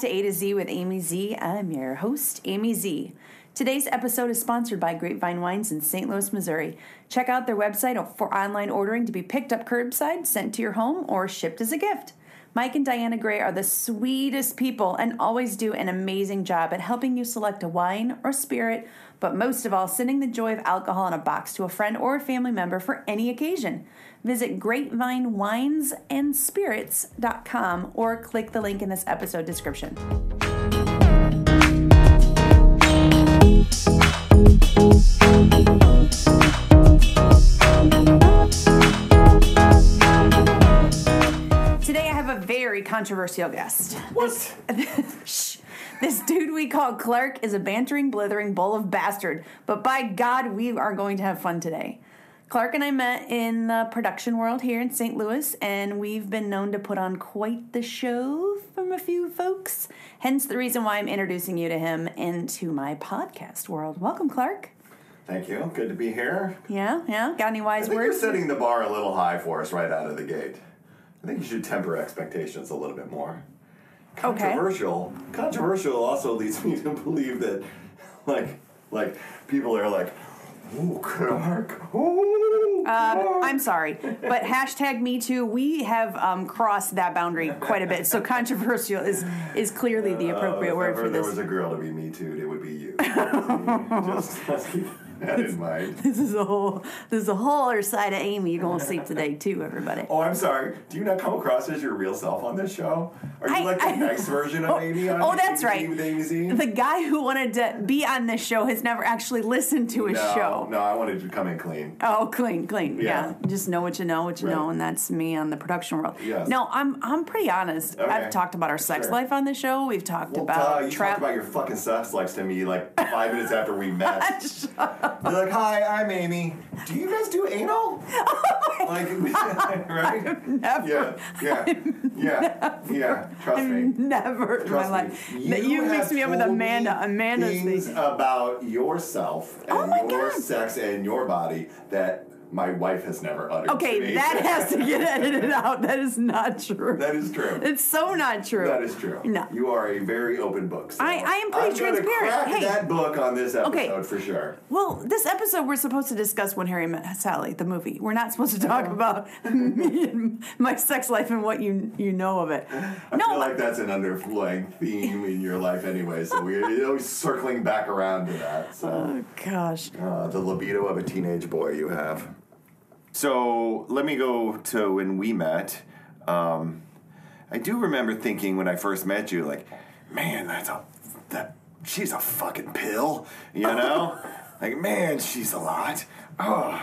To A to Z with Amy Z. I'm your host, Amy Z. Today's episode is sponsored by Grapevine Wines in St. Louis, Missouri. Check out their website for online ordering to be picked up curbside, sent to your home, or shipped as a gift. Mike and Diana Gray are the sweetest people and always do an amazing job at helping you select a wine or spirit, but most of all, sending the joy of alcohol in a box to a friend or a family member for any occasion. Visit grapevinewinesandspirits.com or click the link in this episode description. Today I have a very controversial guest. What? Shh. This dude we call Clark is a bantering, blithering bull of bastard, but by God, we are going to have fun today. Clark and I met in the production world here in St. Louis, and we've been known to put on quite the show from a few folks. Hence the reason why I'm introducing you to him into my podcast world. Welcome, Clark. Thank you. Good to be here. Yeah, yeah. Got any I wise think you're words? setting the bar a little high for us right out of the gate. I think you should temper expectations a little bit more. Okay. Controversial. Controversial also leads me to believe that, like, like people are like, "Ooh, Clark, ooh, Um, I'm sorry, but hashtag Me Too. We have um, crossed that boundary quite a bit. So controversial is is clearly the Uh, appropriate if word for there this. was a girl to be me too, it would be you. just, just keep that in mind. This is a whole this is a whole other side of Amy you're gonna see today too, everybody. Oh, I'm sorry. Do you not come across as your real self on this show? Are you I- like the I- next version of Oh, Amy on oh, that's right. with Amy Z? The guy who wanted to be on this show has never actually listened to his no, show. no, I wanted to come in clean. Oh, clean, clean. Yeah. Yeah. just know what you know, what you know, and that's me on the production world. Yes. No, I'm I'm pretty honest. Okay. I've talked about our sex Sure. life on the show. We've talked Well, about you trap. talked about your fucking sex life to me like five minutes after we met. You're like, "Hi, I'm Amy. Do you guys do anal?" Oh like, right? never. Yeah, yeah, yeah, yeah. Trust me. Never in my Trust life. me. You have mixed me up with Amanda. Amanda's things the about yourself oh and Oh your God. sex and your body that my wife has never uttered. Okay, that has to get edited out. That is not true. that is true. It's so not true. That is true. No. You are a very open book. so I- I am pretty I'm transparent. Crack Hey. that book on this episode Okay. for sure. Well, this episode we're supposed to discuss when Harry met Sally, the movie. We're not supposed to talk about me and my sex life and what you you know of it. I no, feel like that's an underlying theme in your life anyway, so we're always circling back around to that. So, oh gosh. uh, the libido of a teenage boy you have. So let me go to when we met. Um, I do remember thinking when I first met you, like, man, that's a that she's a fucking pill, you know? like, man, she's a lot. Oh,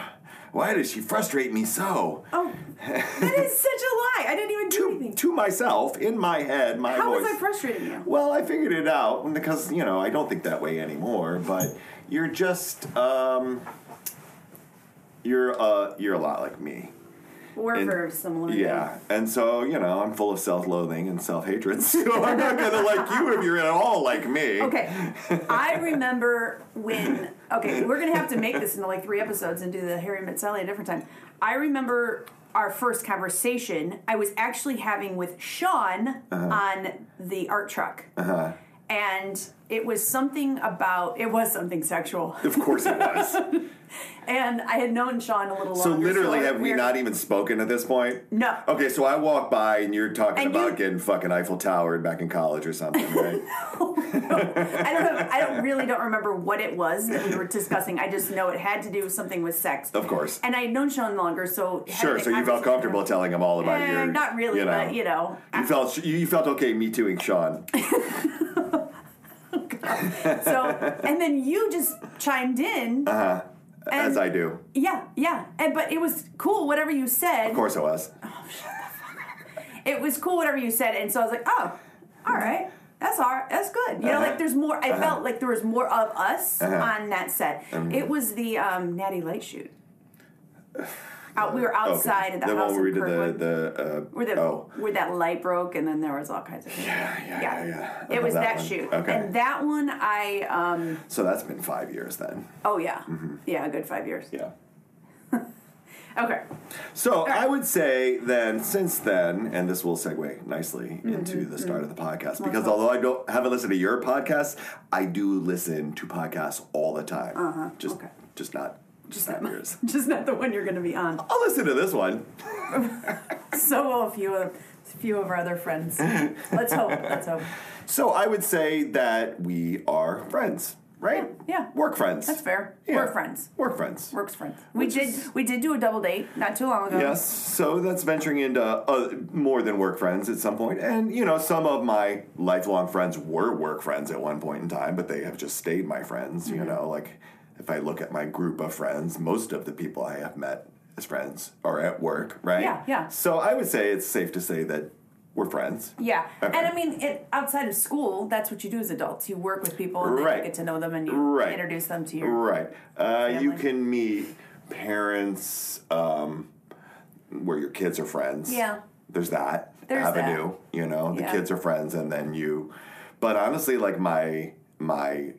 why does she frustrate me so? Oh, that is such a lie. I didn't even do to, anything. to myself in my head, my How voice. was I frustrating you? Well, I figured it out because you know I don't think that way anymore. But you're just um, you're uh, you're a lot like me. We're And- very similar. Yeah, and so you know I'm full of self-loathing and self-hatred. So I'm not gonna like you if you're at all like me. Okay. I remember when. Okay, we're gonna have to make this into like three episodes and do the Harry Met Sally a different time. I remember our first conversation. I was actually having with Sean on the art truck, Uh-huh. and it was something about. It was something sexual, Of course it was. and I had known Sean a little longer. So longer. literally, I- have we not even spoken at this point? No. Okay, so I walk by and you're talking And about you- getting fucking Eiffel Towered back in college or something, right? I don't know. I don't really don't remember what it was that we were discussing. I just know it had to do with something with sex. Of course. And I had known Sean longer, so having Sure. So you felt conversation- comfortable telling him all about Eh, your. not really, but you know. You felt you felt okay me tooing Sean. So and then you just chimed in. Uh-huh. as I do. yeah, yeah. And but it was cool whatever you said. Of course it was. It was cool whatever you said, and so I was like, oh, all right. That's all right. That's good. You know, Uh-huh. like there's more. I felt like there was more of us Uh-huh. on that set. Mm-hmm. It was the um, Natty Light shoot. Out, we were outside Okay. at the, the house one where we in did Kirkwood. the the uh, where the oh where that light broke and then there was all kinds of things. yeah yeah yeah, yeah. I It was that, one. shoot. Okay. And that one I um so that's been five years then. oh yeah. Yeah, a good five years. Yeah. Okay. So right. I would say then, since then, and this will segue nicely into the start of the podcast, because although I don't haven't listened to your podcast, I do listen to podcasts all the time. Uh-huh. Just, Okay. just not, just not just not the one you're going to be on. I'll listen to this one. So will a few of a few of our other friends. Let's hope. Let's hope. So I would say that we are friends, right? Yeah. Work friends. That's fair. Yeah. We're friends. Work friends. Works friends. We did we did do a double date not too long ago. Yes, so that's venturing into uh, more than work friends at some point. And, you know, some of my lifelong friends were work friends at one point in time, but they have just stayed my friends, Mm-hmm. you know. Like, if I look at my group of friends, most of the people I have met as friends are at work, right? Yeah, yeah. So I would say it's safe to say that we're friends. Yeah, Okay. and I mean, it, outside of school, that's what you do as adults. You work with people, and then Right. you get to know them, and you Right. introduce them to your. Right. Uh, you can meet parents um, where your kids are friends. Yeah. There's that There's avenue. You know, the Yeah. kids are friends, and then you. But honestly, like my my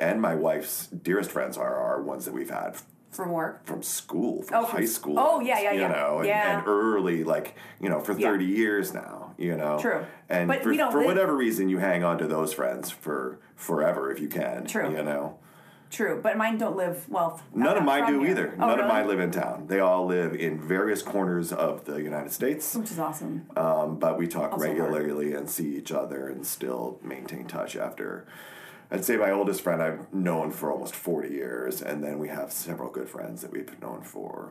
and my wife's dearest friends are are ones that we've had From work. from school, from Oh, high school. oh, yeah, yeah, you yeah. know, and, Yeah. and early, like you know, for Yeah. thirty years now. You know, True. And But for, for whatever reason, you hang on to those friends for forever if you can. True. You know. True, but mine don't live well. None of not mine do here. either. Oh, None of really? mine live in town. They all live in various corners of the United States. which is awesome. Um, but we talk Also hard. regularly and see each other and still maintain touch after. I'd say my oldest friend I've known for almost 40 years, and then we have several good friends that we've known for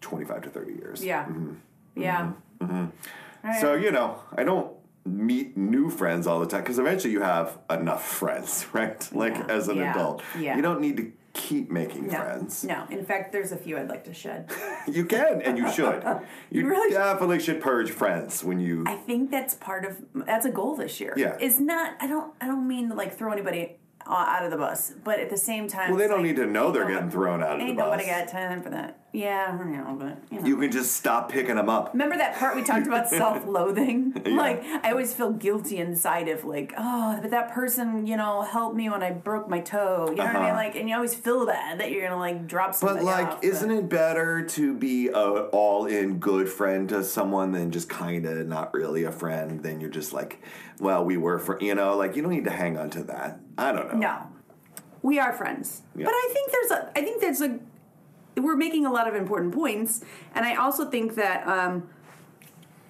25 to 30 years. Yeah, mm-hmm. yeah. Mm-hmm. Mm-hmm. Alright. So, you know, I don't meet new friends all the time because eventually you have enough friends, right? Like Yeah. as an Yeah. adult. Yeah. You don't need to keep making no, friends. no. In fact, there's a few I'd like to shed. You can and you should. You, really definitely should purge friends when you. I think that's part of that's a goal this year. Yeah. is not. I don't. I don't mean to like throw anybody out of the bus, but at the same time, well, they don't like, need to know they're getting thrown out of the bus. Ain't nobody got time for that. Yeah, I know, but you know. You can just stop picking them up. Remember that part we talked about self-loathing? Like I always feel guilty inside of like, oh, but that person, you know, helped me when I broke my toe. You know what I mean? Uh-huh. Like, and you always feel bad that you're gonna like drop something. But like, off, isn't it better to be a all-in good friend to someone than just kind of not really a friend? Then you're just like, well, we were for you know, like you don't need to hang on to that. I don't know. No, we are friends, Yeah. but I think there's a. I think there's a. We're making a lot of important points, and I also think that um,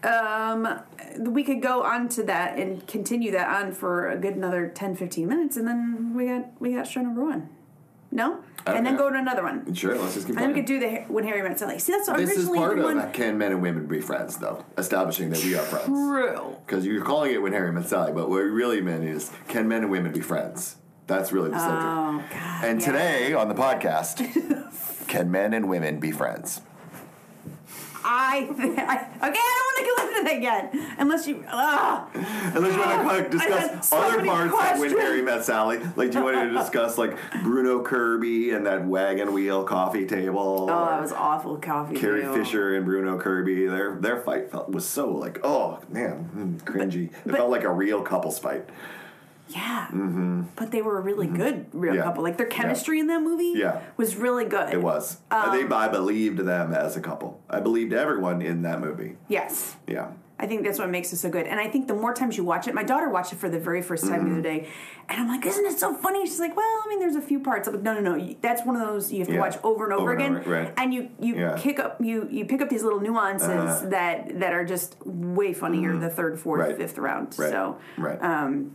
um, we could go on to that and continue that on for a good another 10, 15 minutes, and then we got we got show number one. No, and then go to another one. Sure, let's just keep And then we could do the when Harry met Sally. See, that's This is part the of can men and women be friends, though, establishing that we are friends. True. Because you're calling it when Harry met Sally, but what we really meant is can men and women be friends? That's really the subject. Oh God. and yeah. today on the podcast, can men and women be friends? I, th- I okay, I don't want to go into that again unless you. Ah. Unless you want to discuss so other parts of when. Harry met Sally. Like, do you want to discuss like Bruno Kirby and that wagon wheel coffee table? Oh, that was awful coffee. Table. Carrie. Fisher and Bruno Kirby. Their their fight felt was so like oh man mm, cringy. it but- felt like a real couples fight. Yeah. Mm-hmm. But they were a really good real Yeah. couple. Like their chemistry in that movie Yeah. was really good. It was. Um, they, I believed them as a couple. I believed everyone in that movie. Yes. Yeah. I think that's what makes it so good. And I think the more times you watch it, my daughter watched it for the very first time the other day, and I'm like, "Isn't it so funny?" She's like, "Well, I mean, there's a few parts." I'm like, "No, no, no. That's one of those you have to Yeah. watch over and over, Over and again." over, right. And you you Yeah. pick up you you pick up these little nuances Uh-huh. that that are just way funnier the third, fourth, Right. fifth round. Right. So right. um,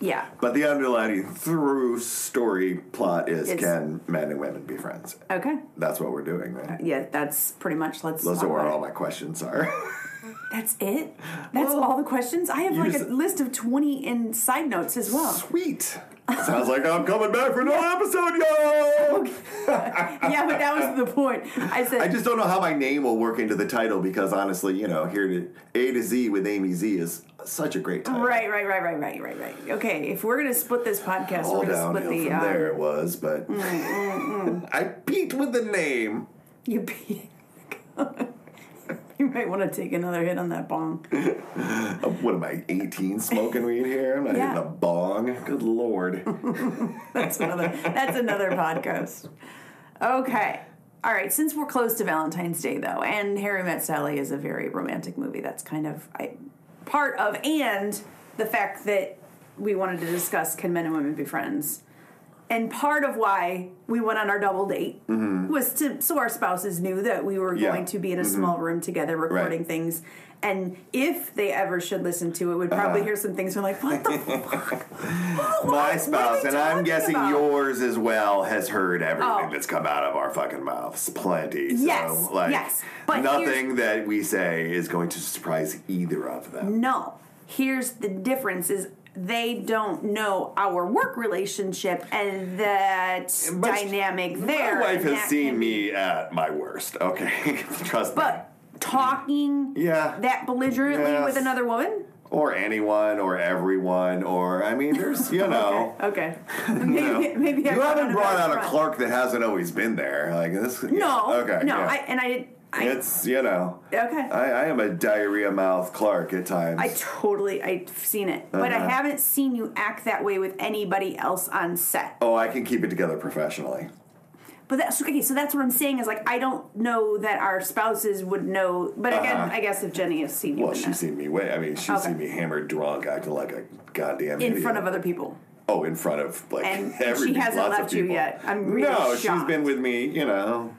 yeah, but the underlying through story plot is It's- can men and women be friends? okay, That's what we're doing, right? yeah, that's pretty much. Let's. Those talk are where about all it. my questions are. That's it. That's Well, all the questions. I have you like a just- list of twenty in side notes as well. Sweet. Sounds like I'm coming back for another episode, yo. yeah, but that was the point. I said I just don't know how my name will work into the title because honestly, you know, here to A to Z with Amy Z is such a great title. Right, right, right, right, right, right, right. Okay, if we're gonna split this podcast, All we're gonna split the. from um, there it was, but mm, I peaked with the name. You be. you might want to take another hit on that bong. Uh, What am I, 18 smoking weed here? I'm not Yeah. even a bong. Good lord. That's another. That's another podcast. Okay. All right, since we're close to Valentine's Day, though, and Harry Met Sally is a very romantic movie, that's kind of I, part of, and the fact that we wanted to discuss can men and women be friends. And part of why we went on our double date was to so our spouses knew that we were Mm-hmm. Yeah. Mm-hmm. going to be in a small room together recording Right. things. And if they ever should listen to it, would probably Uh-huh. hear some things from like, what the fuck? What- My spouse, and I'm guessing about? yours as well, has heard everything Oh. that's come out of our fucking mouths. Plenty. So, Yes, like, yes. But nothing that we say is going to surprise either of them. No. Here's the difference is they don't know our work relationship and that But dynamic there. My wife has seen me at my worst. Okay, trust me. But talking Yeah. that belligerently Yes. with another woman? Or anyone, or everyone, or I mean, there's you know. Okay. okay. Maybe, you know. maybe I you haven't brought out a. Clark that hasn't always been there. Like this. No. Okay. No. yeah. I, and I, I it's you know. okay. I, I am a diarrhea mouth Clark at times. I totally, I've seen it, but I Uh-huh. haven't seen you act that way with anybody else on set. oh, I can keep it together professionally. But that's okay. So that's what I'm saying is like I don't know that our spouses would know. But again, Uh-huh. I guess if Jenny has seen you Well, she's seen me way. I mean, she's Okay. seen me hammered drunk, acting like a goddamn in idiot. front of other people, Oh, in front of like and every she hasn't lots of left you yet. I'm really no, she's been with me. You know,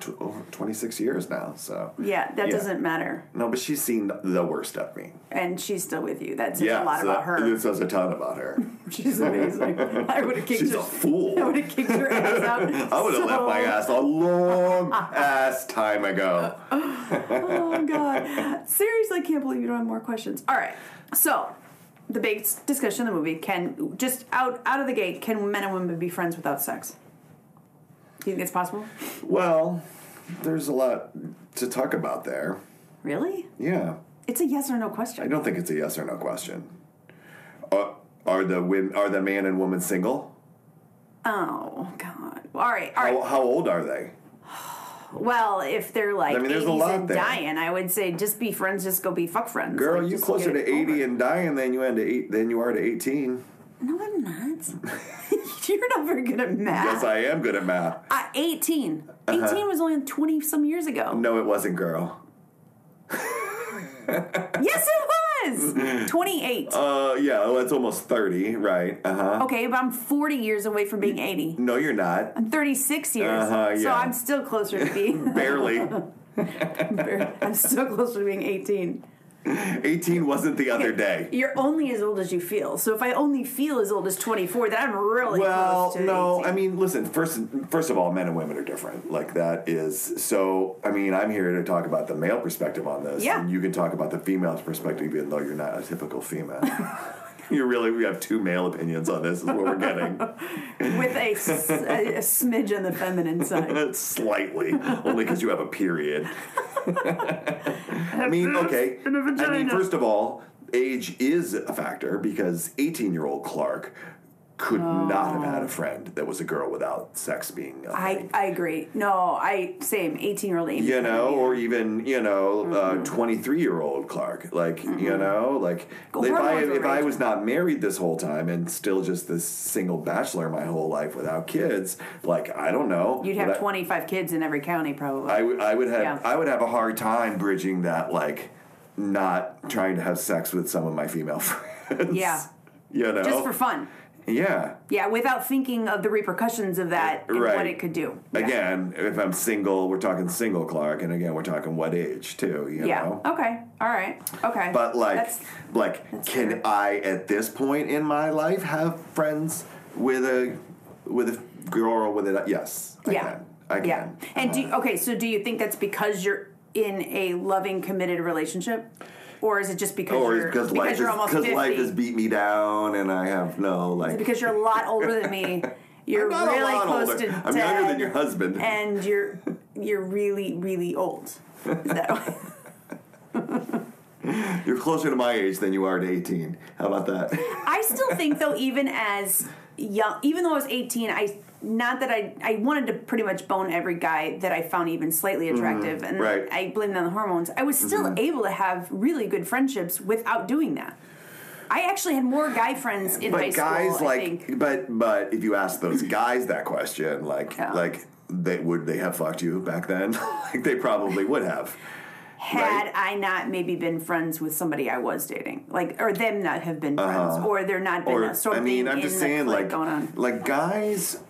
tw- over 26 years now. So Yeah, that Yeah. doesn't matter, no, but she's seen the worst of me. and she's still with you. That says Yeah, a lot so about her. This says a ton about her. She's amazing. I would have kicked She's her. a fool. I would have kicked her ass out. I would have left my ass a long ass time ago. Oh god! Seriously, I can't believe you don't have more questions. All right, so the big discussion of the movie can just out out of the gate can men and women be friends without sex? Do you think it's possible? Well, there's a lot to talk about there. Really? Yeah. It's a yes or no question. I don't think it's a yes or no question. Are, are the women, are the man and woman single? Oh god! All right, all right. How, how old are they? Well, if they're like I mean, there's a 80s lot and there. dying, I would say just be friends. Just go be fuck friends. Girl, Like, you closer to eighty over. and dying than you are to eight than you are to eighteen. No, I'm not. You're not very good at math. Yes, I am good at math. Uh, 18. 18 was only 20 some years ago. No, it wasn't, girl. Yes, it was. 28. Uh, yeah, well, it's almost thirty, right? Uh huh. Okay, but I'm 40 years away from being 80. No, you're not. I'm 36 years. Uh-huh, So yeah. I'm still closer to being Barely. I'm still closer to being 18. Eighteen wasn't the other day. You're only as old as you feel. So if I only feel as old as 24, then I'm really Well, no, 18. I mean, listen. First, first of all, men and women are different. Like that is so. I mean, I'm here to talk about the male perspective on this, Yeah. and you can talk about the female perspective, even though you're not a typical female. you really, we have two male opinions on this. Is what we're getting. with a, s- a- a smidge on the feminine side. Slightly, only because you have a period. I mean, okay. And a I mean, first of all, age is a factor because 18 year old Clark could not have had a friend that was a girl without sex being a I, thing. I agree. No, I same 18 year old Amy. you know, or even you know, Mm-hmm. twenty three year old Clark. Like you know, like Go if I if I was not married this whole time and still just this single bachelor my whole life without kids, like I don't know, You'd have I- 25 kids in every county, probably. I would would have Yeah. I would have a hard time bridging that like not trying to have sex with some of my female friends. Yeah. You know, Just for fun. Yeah. Yeah, without thinking of the repercussions of that and Right. what it could do. Yeah. Again, if I'm single, we're talking single Clark, and again, we're talking what age too. You Yeah. know. Okay. All right. Okay. But like, That's, like, can fair. I at this point in my life have friends with a with a girl with a yes? I yeah. can. I can. Yeah. And do uh-huh. you, okay, so do you think that's because you're in a loving, committed relationship, or is it just because oh, Or you're because because life you're is almost because life has beat me down, and I have no like. because you're a lot older than me. You're I'm not a really close older. to I'm dead, younger than your husband. and you're you're really really old. Is that You're closer to my age than you are to 18. How about that? I still think though, even as young, even though I was 18, I not that I I wanted to pretty much bone every guy that I found even slightly attractive, and Mm-hmm. right. Mm-hmm. I blamed it on the hormones. I was still able to have really good friendships without doing that. I actually had more guy friends in high but guys school. Like but but if you ask those guys that question like Yeah. like they would they have fucked you back then? like they probably would have. Had Right. I not maybe been friends with somebody I was dating, like, or them not have been friends, or they're not been. Or a sort I mean, I'm just saying, like, going on. like guys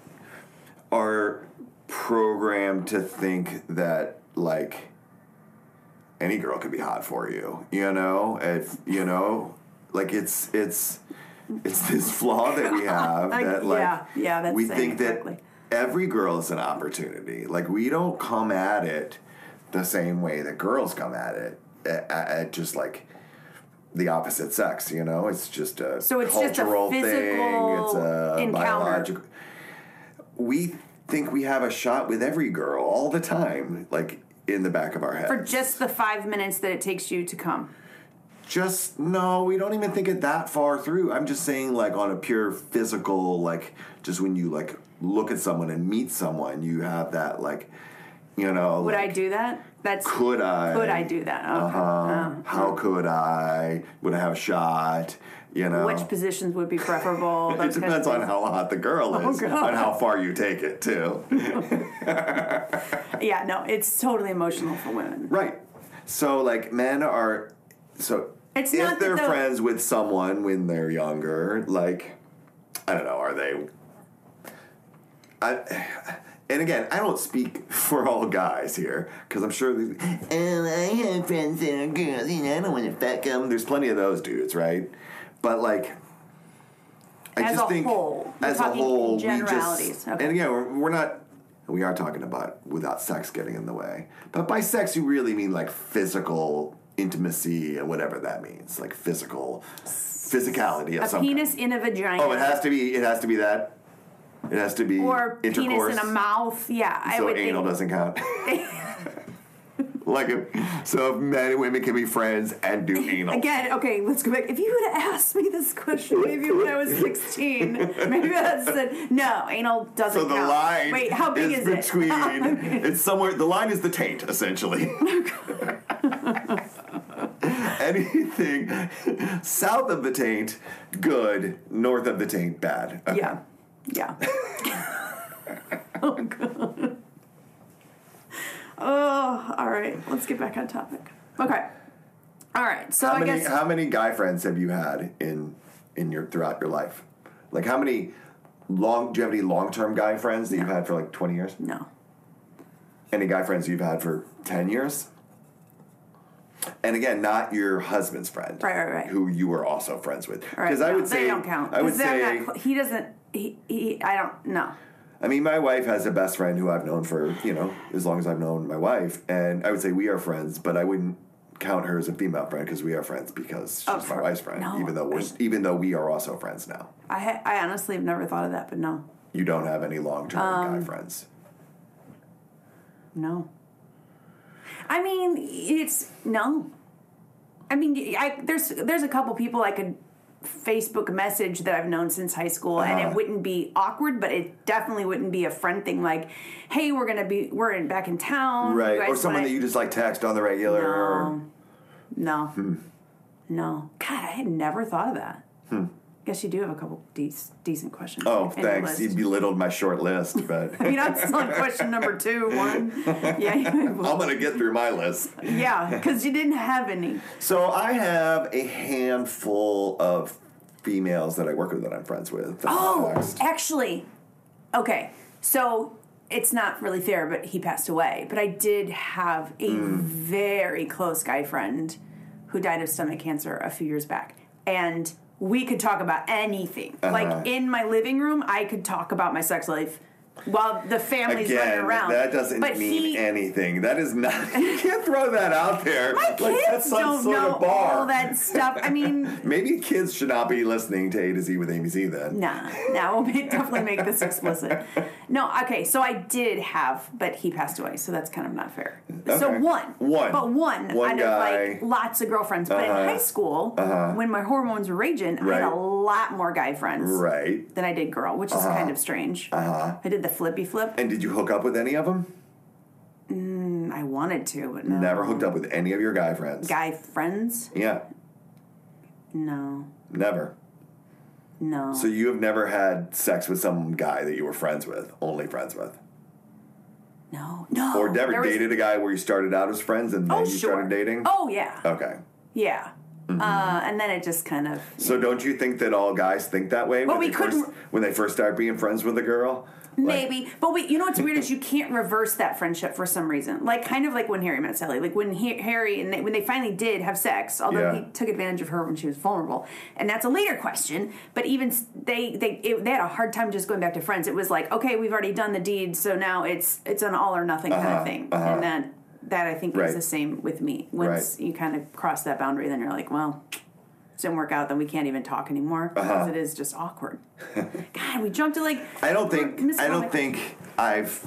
are programmed to think that like any girl could be hot for you. You know, if you know, like it's it's it's this flaw that we have that like yeah, yeah, that's we think exactly. that every girl is an opportunity. Like we don't come at it the same way that girls come at it at, at just like the opposite sex, you know? It's just a So it's just a cultural thing. physical It's a encounter. biological. We think we have a shot with every girl all the time, like in the back of our head. For just the five minutes that it takes you to come. just no, we don't even think it that far through. I'm just saying, like on a pure physical, like just when you like look at someone and meet someone, you have that like, you know, Would like, I do that? That's Could I? Could I do that? Okay. Uh-huh. Oh. How could I? Would I have a shot? You know, Which positions would be preferable? it Those kinds of depends on how hot the girl oh, is, Oh, on how far you take it too. Yeah, no, it's totally emotional for women. Right. So like men are so It's if they're the- friends with someone when they're younger, like I don't know, are they I and again, I don't speak for all guys here because I'm sure. These, and I have friends that are girls, you know. I don't want to fuck them. There's plenty of those dudes, right? But like, I As just think whole. As a whole, we just Okay. and again, we're, we're not. We are talking about without sex getting in the way, but by sex you really mean like physical intimacy and whatever that means, like physical physicality of A some kind. penis in a vagina. Oh, it has to be. It has to be that. It has to be or penis in a mouth. Yeah, I so would anal think. doesn't count. like, if, so if men and women can be friends and do anal. Again, okay, let's go back. If you would have asked me this question maybe when I was 16, maybe I'd have said, no, anal doesn't So the count. line Wait, how big is, is, between. it? it's somewhere. The line is the taint, essentially. Anything south of the taint, good. North of the taint, bad. Okay. yeah, yeah. oh, God. Oh, all right. Let's get back on topic. Okay. All right. So How I many guess how many guy friends have you had in in your throughout your life? Like how many long do you have any long term guy friends that you've had for like twenty years? no. Any guy friends you've had for ten years? And again, not your husband's friend, Right, right, right. Who you were also friends with, All right. because I no, would they say don't count. I would say cl- he doesn't. He, he. I don't. No. I mean, my wife has a best friend who I've known for, you know, as long as I've known my wife. And I would say we are friends, but I wouldn't count her as a female friend because we are friends because she's Oh, my wife's friend, no, even though we're I- even though we are also friends now. I. Ha- I honestly have never thought of that, but no. You don't have any long term Um, guy friends. No. I mean, it's no. I mean, I there's there's a couple people I could Facebook message that I've known since high school, and Uh-huh. it wouldn't be awkward, but it definitely wouldn't be a friend thing. Like, hey, we're gonna be we're in back in town, Right. Or someone wanna- that you just like text on the regular. or- No, Hmm. no. God, I had never thought of that. Guess you do have a couple de- decent questions. Oh, thanks. You belittled my short list, but I mean, I'm still on question number two, one. Yeah, I'm going to get through my list. yeah, because you didn't have any. So I have a handful of females that I work with that I'm friends with. Oh, actually, okay. So it's not really fair, but he passed away. But I did have a Hmm. very close guy friend who died of stomach cancer a few years back, and we could talk about anything. Uh-huh. Like in my living room, I could talk about my sex life while the family's running Again, around. that doesn't but mean he, anything. That is not. You can't throw that out there. My like that's kids some don't sort know of bar. all that stuff. I mean, Maybe kids should not be listening to A to Z with Amy Z then. Nah, nah, we'll be, definitely make this explicit. No, okay, so I did have, but he passed away, so that's kind of not fair. So Okay. one, One. but one, One out guy. of like lots of girlfriends. But Uh-huh. in high school, when my hormones were raging, I had a Right. Lot more guy friends Right. than I did girl, which is kind of strange. Uh-huh. I did the flippy flip. And did you hook up with any of them? Mm, I wanted to, but no. Never hooked up with any of your guy friends. Guy friends? Yeah, No, never. no. So you have never had sex with some guy that you were friends with, only friends with. No. No, Or never there was- dated a guy where you started out as friends and then Oh, you sure. started dating? Oh yeah, Okay. yeah. Uh, and then it just kind of So don't you think that all guys think that way when, we they, first, couldn't- when they first start being friends with a girl? Like, Maybe, but wait. You know what's weird is you can't reverse that friendship for some reason. Like kind of like when Harry met Sally. Like when he, Harry and they, when they finally did have sex, although Yeah. he took advantage of her when she was vulnerable, and that's a later question. But even they they it, they had a hard time just going back to friends. It was like okay, we've already done the deed, so now it's it's an all or nothing kind Uh-huh, of thing. uh-huh. And that that I think Right. is the same with me. Once Right. you kind of cross that boundary, then you're like, well. It didn't work out, then we can't even talk anymore because Uh-huh. it is just awkward. God, we jumped to like I don't think I don't think I've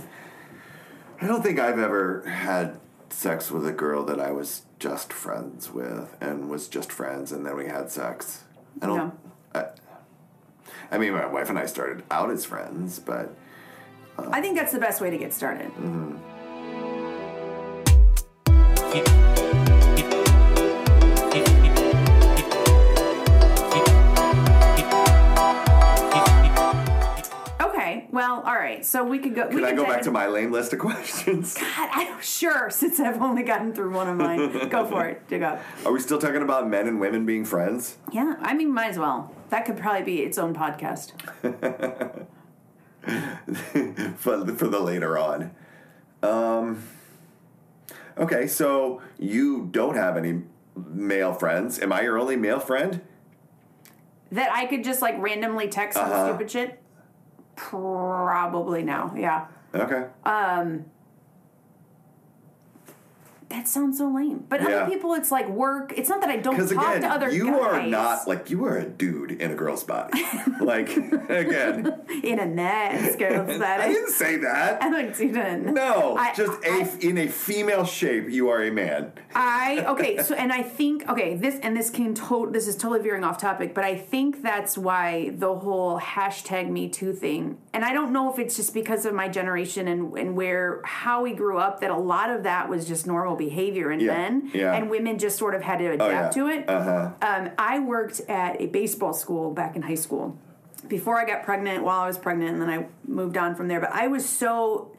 I don't think I've ever had sex with a girl that I was just friends with and was just friends and then we had sex. I don't No. I, I mean my wife and I started out as friends, but I think that's the best way to get started. Okay, well, all right. So we could go. we can I go back to my lame list of questions? God, I'm sure since I've only gotten through one of mine. go for it. Dig up. Are we still talking about men and women being friends? Yeah, I mean, might as well. That could probably be its own podcast. for, for the later on. Um, okay, so you don't have any male friends. Am I your only male friend? That I could just like randomly text some Uh-huh. stupid shit. Probably now. Yeah. Okay. That sounds so lame. But Yeah. other people, it's like work. It's not that I don't talk again, to other you guys. You are not like you are a dude in a girl's body. like again, in a nice girl's I didn't say that. I don't do that. No, I- just a in a female shape, you are a man. I okay, so and I think okay, this and this can to this is totally veering off topic, but I think that's why the whole hashtag Me Too thing, and I don't know if it's just because of my generation and and where how we grew up that a lot of that was just normal behavior in Yeah, men, yeah. and women just sort of had to Oh adapt yeah. to it. Uh huh. Um, I worked at a baseball school back in high school before I got pregnant, while I was pregnant, and then I moved on from there. But I was so.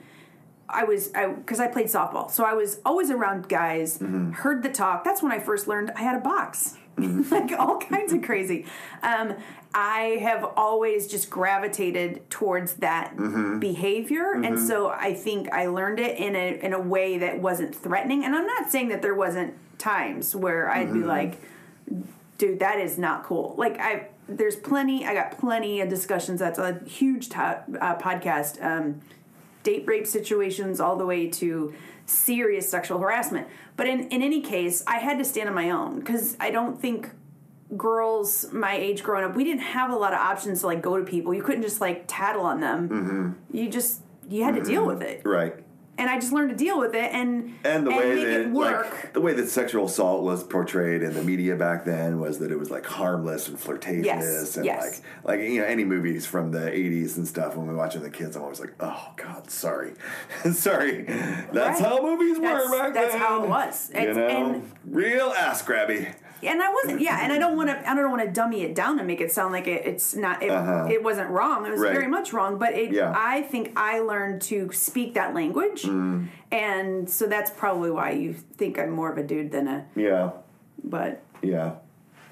I was I because I played softball, so I was always around guys. Heard the talk. That's when I first learned I had a box, like all kinds of crazy. Um, I have always just gravitated towards that behavior, and so I think I learned it in a in a way that wasn't threatening. And I'm not saying that there wasn't times where I'd be like, dude that is not cool. Like i there's plenty i got plenty of discussions. That's a huge to, uh, podcast um, date rape situations all the way to serious sexual harassment. But in, in any case i had to stand on my own because i don't think girls my age growing up we didn't have a lot of options to like go to people. You couldn't just like tattle on them. Mm-hmm. You just you had to deal mm-hmm. with it. Right. And i just learned to deal with it and And the way make that it work like the way that sexual assault was portrayed in the media back then was that it was like harmless and flirtatious Yes, and yes. like like you know any movies from the 80s and stuff when we watching the kids I'm always like oh god sorry sorry that's Right. how movies That's- were back that's then that's how it was. you know and- real ass grabby and I wasn't, yeah, and I don't want to, I don't want to dummy it down and make it sound like it, it's not, it, Uh-huh. it wasn't wrong. It was Right. very much wrong, but it, Yeah. I think I learned to speak that language, Mm. and so that's probably why you think I'm more of a dude than a, yeah but yeah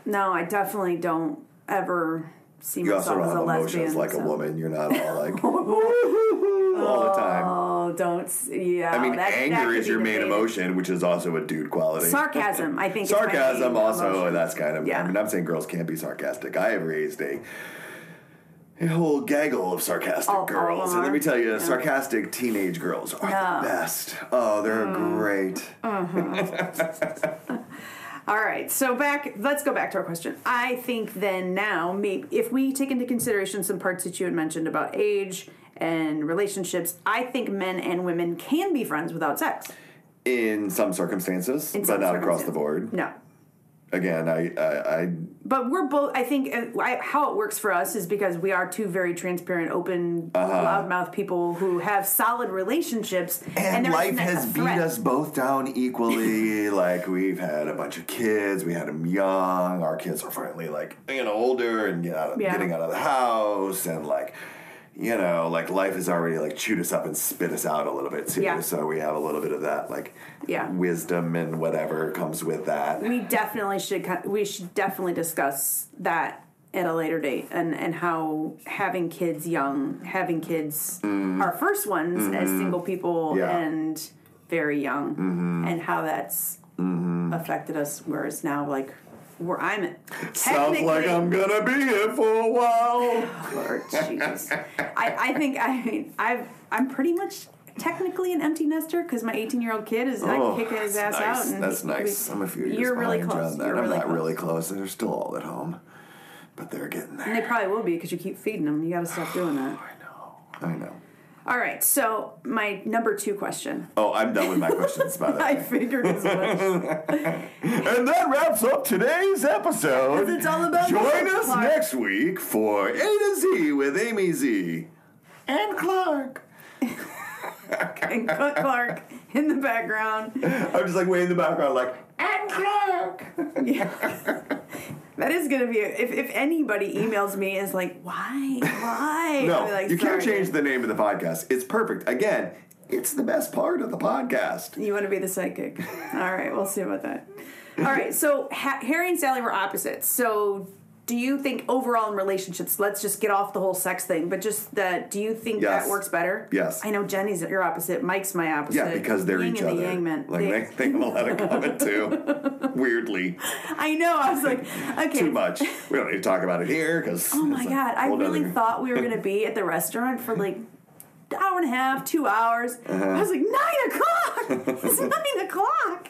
no, I definitely don't ever see you also myself don't as have a lesbian. like a woman you're not all like all the time Oh, don't, yeah. I mean, that- that anger could is your main debated. emotion, which is also a dude quality. Sarcasm, I think. Sarcasm, main also, emotion. that's kind of. Yeah. I mean, I'm saying girls can't be sarcastic. I have raised a, a whole gaggle of sarcastic All- all girls, and let me tell you, Yeah. sarcastic teenage girls are Yeah. the best. Oh, they're Mm. great. All right, so back. Let's go back to our question. I think then now, maybe if we take into consideration some parts that you had mentioned about age and relationships, I think men and women can be friends without sex. In some circumstances, In but some not across the board. No, Again, I, I, I but we're both. I think uh, I, how it works for us is because we are two very transparent, open, Uh-huh. loudmouth people who have solid relationships, And, there life isn't a has beat threat. us both down equally. like we've had a bunch of kids, we had them young. Our kids are finally like you know older and get out of, Yeah. getting out of the house, and like you know, like life has already like chewed us up and spit us out a little bit too. Yeah. So we have a little bit of that like Yeah. wisdom and whatever comes with that. we definitely should we should definitely discuss that at a later date and and how having kids young having kids our first ones as single people Mm-hmm. Yeah. Mm-hmm. and very young and how that's affected us whereas now like where i'm at. Sounds like I'm gonna be here for a while. Lord Jesus. I, I think I mean I've I'm pretty much technically an empty nester because my 18 year old kid is Oh, kicking his ass nice. out. And That's nice. I'm a few years You're really close. You're I'm really not close. really close. They're still all at home, but they're getting there. And they probably will be because you keep feeding them. You got to stop doing that. Oh, I know. I know. All right. So my number two question. Oh, I'm done with my questions, by the way. I way. figured as much. And that wraps up today's episode. it's all about Join Clark. us next week for A to Z with Amy Z and Clark. and Cook Clark in the background. I'm just like way in the background, like and Clark. That is gonna be a, if if anybody emails me is like why why No, like, you can't change the name of the podcast. It's perfect. Again, it's the best part of the podcast. You want to be the psychic. All right, we'll see about that. All right, so ha- Harry and Sally were opposites. So, do you think overall in relationships, let's just get off the whole sex thing, but just that, do you think Yes. that works better? Yes. I know Jenny's at your opposite, Mike's my opposite. Yeah, because they're Yin each and other. The yang man. Like They- they, they have a lot of common too. Weirdly, I know. I was like, okay. too much. We don't need to talk about it here because. Oh my god! I really thought we were gonna be at the restaurant for like an hour and a half, two hours. Uh-huh. I was like nine o'clock. it's nine o'clock.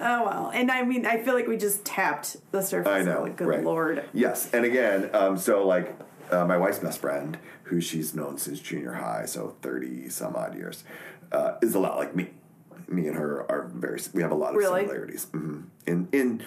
Oh well, and I mean, I feel like we just tapped the surface. I know. Like, good right. lord. Yes, and again, um, so like uh, my wife's best friend, who she's known since junior high, so thirty some odd years, uh, is a lot like me. Me and her are very. We have a lot of Really? similarities hmm in in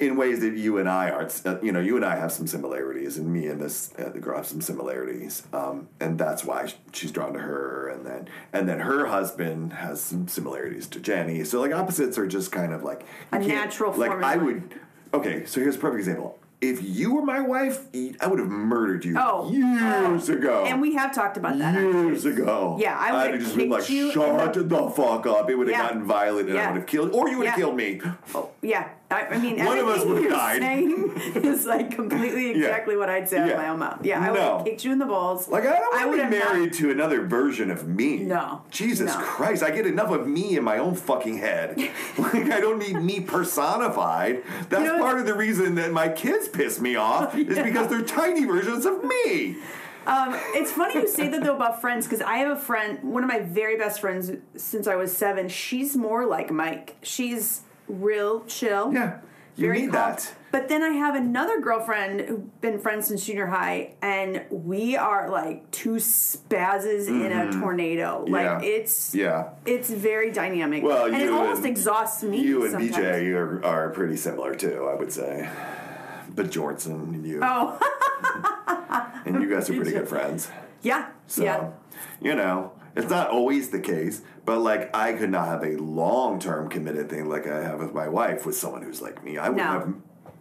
in ways that you and I aren't. Uh, you know, you and I have some similarities, and me and this uh, the girl have some similarities, um, and that's why she's drawn to her. And then and then her husband has some similarities to Jenny. So like opposites are just kind of like A natural Like I would. Okay, so here's a perfect example. If you were my wife, I would have murdered you Oh. years ago. And we have talked about that. years ago. Yeah, I would I'd have just been like, shut in the fuck up. It would have Yeah. gotten violent and I would have killed, or you would have Yeah. killed me. Oh, yeah. I, I mean, One of us everything would've died. saying is like completely exactly what I'd say out of my own mouth. Yeah, I would No. have kicked you in the balls. Like, I don't want would to be have not- married to another version of me. No. Jesus No. Christ, I get enough of me in my own fucking head. like, I don't need me personified. That's You know- part of the reason that my kids piss me off, is Yeah. because they're tiny versions of me. Um, it's funny you say that though about friends because I have a friend, one of my very best friends since I was seven. She's more like Mike. She's real chill. Yeah, you very need calm. that. But then I have another girlfriend who's been friends since junior high, and we are like two spazzes in a tornado. Like Mm-hmm. Yeah. it's Yeah. it's very dynamic. Well, and it you almost and- exhausts me. You and sometimes. BJ are, are pretty similar too, I would say. But Jordan and you, Oh and you guys are pretty good friends. yeah, So, yeah. you know, it's not always the case, but like I could not have a long term committed thing like I have with my wife with someone who's like me. I would No. have,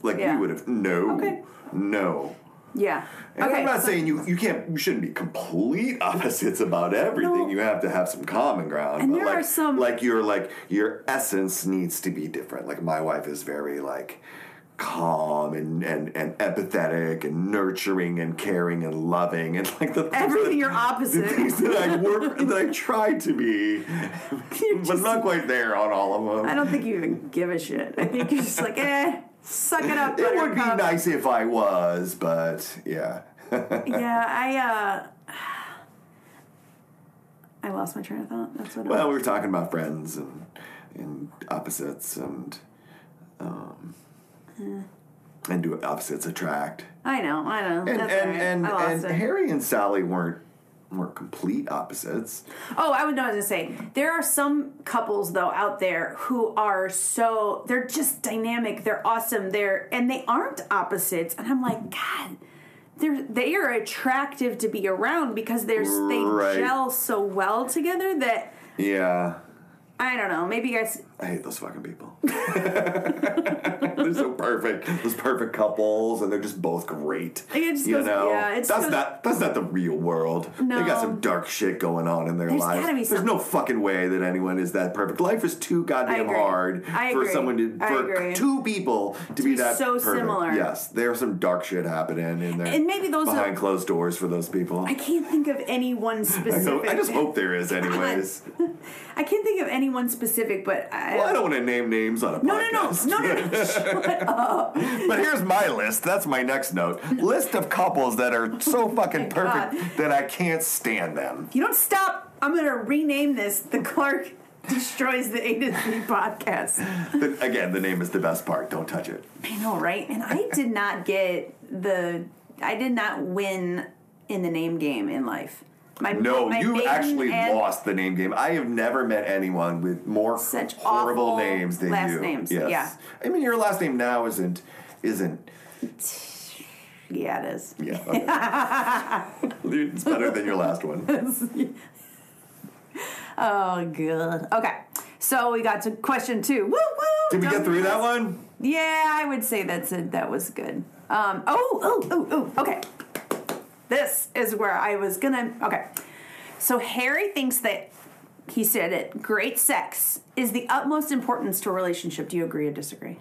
like, Yeah. we would have, no, Okay. no. Yeah. And okay. I'm not so- saying you, you can't you shouldn't be complete opposites about everything. No. You have to have some common ground. And but there like, are some- like your like your essence needs to be different. Like my wife is very like calm and, and, and empathetic and nurturing and caring and loving and like the Everything that- you're the opposite. things that I work that I try to be, but not quite there on all of them. I don't think you even give a shit. I think you're just like, eh, suck it up. it would be nice if I was, but yeah. Yeah, I uh I lost my train of thought. That's what. Well, we were talking about friends and and opposites and um, and do opposites attract. I know, I know. And That's and right. and, and. Harry and Sally weren't weren't complete opposites. Oh, I would know what I was gonna say. There are some couples though out there who are so they're just dynamic. They're awesome. They're and they aren't opposites. And I'm like, God, they're they are attractive to be around because they're they gel so well together that Yeah. I don't know. Maybe you guys. I hate those fucking people. perfect. Those perfect couples, and they're just both great. It just you goes- know, yeah, it's that's goes- not that's not the real world. They got some dark shit going on in their There's lives. There's some- no fucking way that anyone is that perfect. Life is too goddamn hard for someone to I for two people to, be be that so perfect. similar. Yes, there's some dark shit happening in there. And maybe those are- behind closed doors for those people. I can't think of any one I, specific. I just hope there is, anyways. I can't think of any one specific, but I, Well, I don't want to name names on a no, no, no, no, no, no. Shut up. But here's my list. That's my next note. List of couples that are so oh fucking perfect God. that I can't stand them. You don't stop, I'm going to rename this the Clark Destroys the A to Z podcast. The- again, the name is the best part. Don't touch it. I know, right? And I did not get the. I did not win in the name game in life. My No, my you actually lost the name game. I have never met anyone with more Such horrible names than last you. names, Yes. yeah. I mean, your last name now isn't isn't. Yeah, it is. Yeah. okay. it's better than your last one. Oh, good. Okay, so we got to question two. Woo woo! Did we get through that one? Yeah, I would say that's a, that was good. Um, oh, oh, oh, oh, okay. This is where I was gonna. Okay, so Harry thinks that he said it. Great sex is the utmost importance to a relationship. Do you agree or disagree?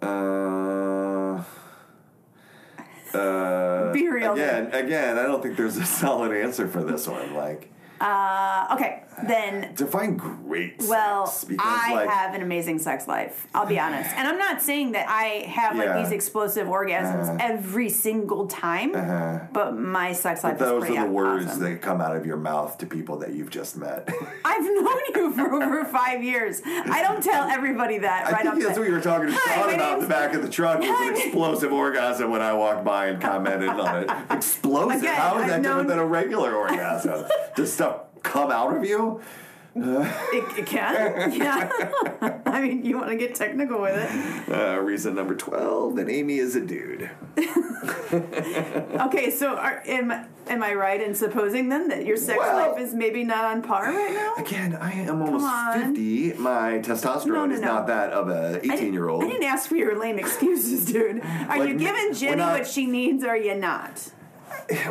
Uh, uh, Be real. again, again, I don't think there's a solid answer for this one. Like, Uh, okay, then. define great Well, sex because, I like, have an amazing sex life. I'll be honest, and I'm not saying that I have like these explosive orgasms Uh-huh. every single time, but my sex life is those are the words awesome. that come out of your mouth to people that you've just met. I've known you for over five years. I don't tell everybody that I right think off that's the- what you were talking to Sean about in the back of the truck was an explosive orgasm when I walked by and commented on it. Explosive? Again, How is I've that different than a regular orgasm? Does stuff come out of you? It, it can, yeah. I mean, you want to get technical with it. Uh, reason number 12, that Amy is a dude. Okay, so are, am am I right in supposing then that your sex Well- life is maybe not on par right now? Again, I am almost 50. My testosterone No, no, is no. not that of a 18 year old. I didn't ask for your lame excuses, dude. Are Like, you giving Jenny not- what she needs or are you not?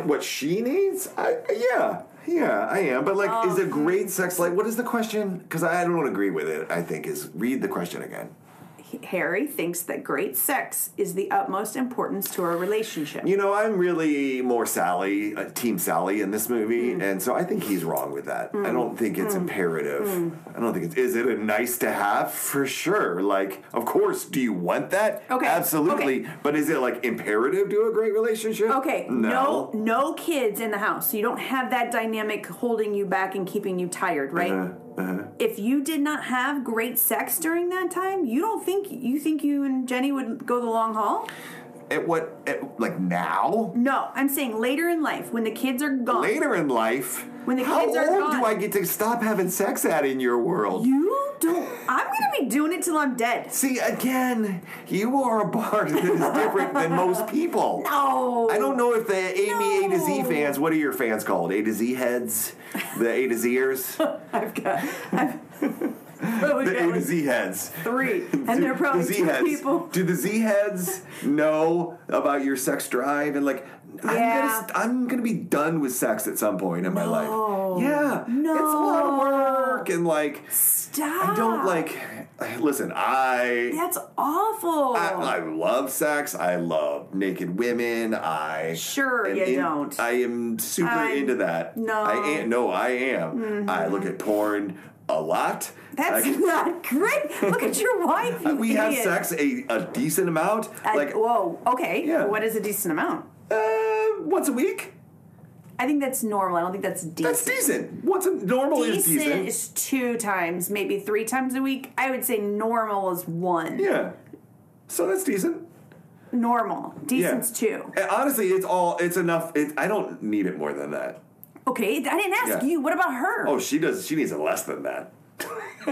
What she needs? I, yeah, yeah, I am. But like, is Oh. a um, great sex life? What is the question? Because I don't agree with it. I think is read the question again. Harry thinks that great sex is the utmost importance to a relationship. You know, I'm really more Sally, uh, Team Sally in this movie, Mm. and so I think he's wrong with that. I don't think it's imperative. I don't think it's. Is it a nice to have? For sure. Like, of course. Do you want that? Okay, Absolutely. But is it like imperative to a great relationship? Okay, no. no kids in the house. So you don't have that dynamic holding you back and keeping you tired, right? Uh-huh, Uh-huh. If you did not have great sex during that time, you don't think you think you and Jenny would go the long haul? At what? At, like now? No, I'm saying later in life when the kids are gone. Later in life? When the kids are gone. How old do. I get to stop having sex at in your world? You don't. I'm gonna be doing it till I'm dead. See, again, you are a bar that is different than most people. No. I don't know if the Amy to Z oh. fans, what are your fans called? A to Z heads? The A to Zers? I've got. I've probably The got A to like Z heads. three, and they're probably the two Z-heads. people. Do the Z heads know about your sex drive and like? I'm Yeah. gonna I'm gonna be done with sex at some point in my No. life. Yeah, No. it's a lot of work and like Stop. I don't like. Listen, I That's awful. I, I love sex. I love naked women. I Sure you in- don't. I am super I'm- into that. no. I am. No, I am. I look at porn a lot. That's not great. Look at your wife. You we have sex a, a decent amount. Like whoa. Okay. Yeah. What is a decent amount? uh, once a week. I think that's normal. I don't think that's decent. That's decent. Once a normal is Decent decent. is two times, maybe three times a week. I would say normal is one. yeah. So that's decent. Normal. Decent's two. And honestly, it's all. It's enough. It, I don't need it more than that. Okay, I didn't ask Yeah. you. What about her? Oh, she does. She needs it less than that.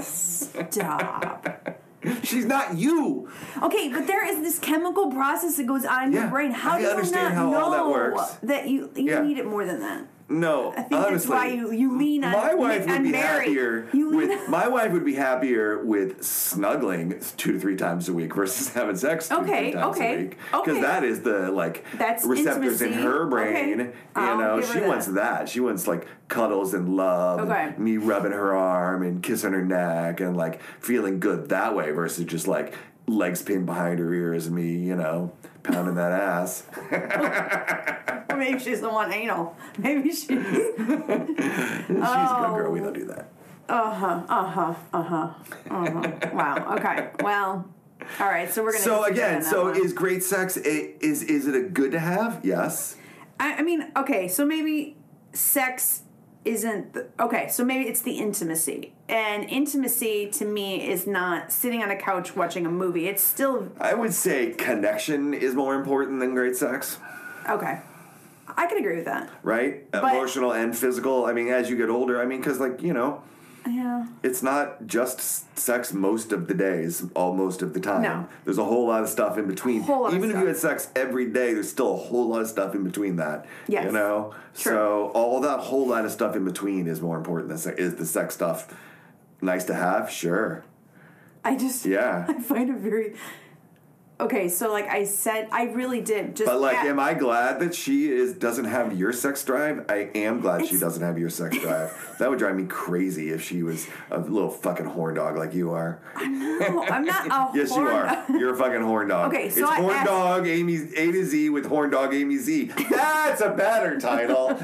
Stop. She's not you. Okay, but there is this chemical process that goes on in Yeah, your brain. How I do you understand not how know all that works. that you you Yeah. need it more than that? No, I think honestly, that's why you, you lean on my wife would be Mary. happier with my wife would be happier with snuggling two to three times a week versus having sex two to three times okay, a week because okay. that is the like That's receptors in her brain. Okay. You know, she that. wants that. She wants like cuddles and love, and Okay. me rubbing her arm and kissing her neck and like feeling good that way versus just like legs pinned behind her ears and me, you know, pounding that ass. Maybe she's the one anal. Maybe she's. She's a good girl. We don't do that. Uh huh. Uh huh. Uh huh. Uh-huh. wow. Okay. Well. All right. So we're gonna. So again, so one. is great sex a, is is it a good to have? Yes. I, I mean, okay. So maybe sex isn't the, okay. So maybe it's the intimacy, and intimacy to me is not sitting on a couch watching a movie. It's still I would say connection is more important than great sex, okay. I can agree with that. right? Emotional and physical. I mean, as you get older, I mean, because like you know, Yeah. it's not just sex most of the days, all most of the time. No. There's a whole lot of stuff in between. Whole lot of Even if you had sex every day, there's still a whole lot of stuff in between that. Yes. You know? True. So all that whole lot of stuff in between is more important than sex. Is the sex stuff nice to have? Sure. I just Yeah. I find it very okay. So like I said, I really did just. But like, at- am I glad that she is doesn't have your sex drive? I am glad she doesn't have your sex drive. that would drive me crazy if she was a little fucking horn dog like you are. No, I'm not a Yes, you are. You're a fucking horn dog. Okay, so it's I horn asked- dog Amy A to Z with horn dog Amy Z. That's a better title.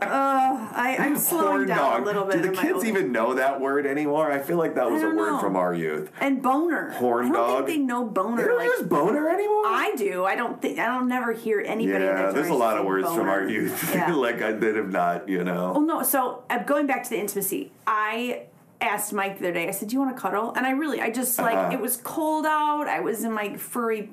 I, I'm slowing horn down dog. a little bit. Do the kids even know that word anymore? I feel like that was a word know. from our youth. and boner? Horn I don't dog? think they know They boner. don't Like use boner anymore. I do. I don't think. I don't never hear anybody. yeah, there's a lot of words from our youth Yeah. like I that have not, you know. Well, no. So uh, going back to the intimacy, I asked Mike the other day. I said, "Do you want to cuddle?" And I really, I just like Uh-huh. it was cold out. I was in my furry,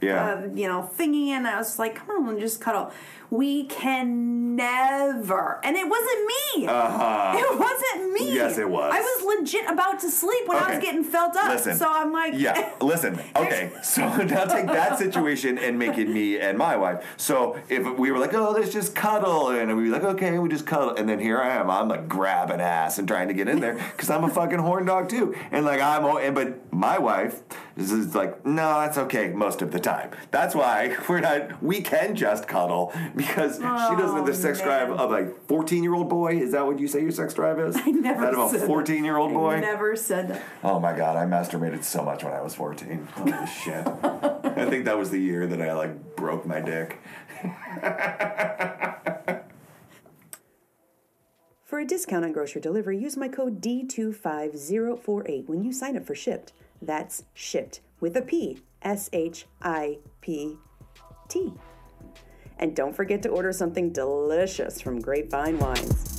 Yeah. uh, you know, thingy, and I was like, "Come on, just cuddle." We can never, and it wasn't me. Uh-huh. It wasn't me. Yes, it was. I was legit about to sleep when I was getting felt up. Listen. So I'm like, Yeah, listen. Okay, so now take that situation and make it me and my wife. So if we were like, oh, let's just cuddle, and we'd be like, okay, we just cuddle, and then here I am, I'm like grabbing ass and trying to get in there because I'm a fucking horn dog too, and like I'm, and but my wife is like, no, that's okay most of the time. That's why we're not. We can just cuddle because she doesn't have the Oh, sex man. drive of a 14 year old boy. Is that what you say your sex drive is? I never that of a 14 year old boy. I never said that. Oh my god, I masturbated so much when I was 14. Holy shit. I think that was the year that I like broke my dick. For a discount on grocery delivery, use my code D25048 when you sign up for Shipt. That's Shipt with a P. S H I P T. And don't forget to order something delicious from Grapevine Wines.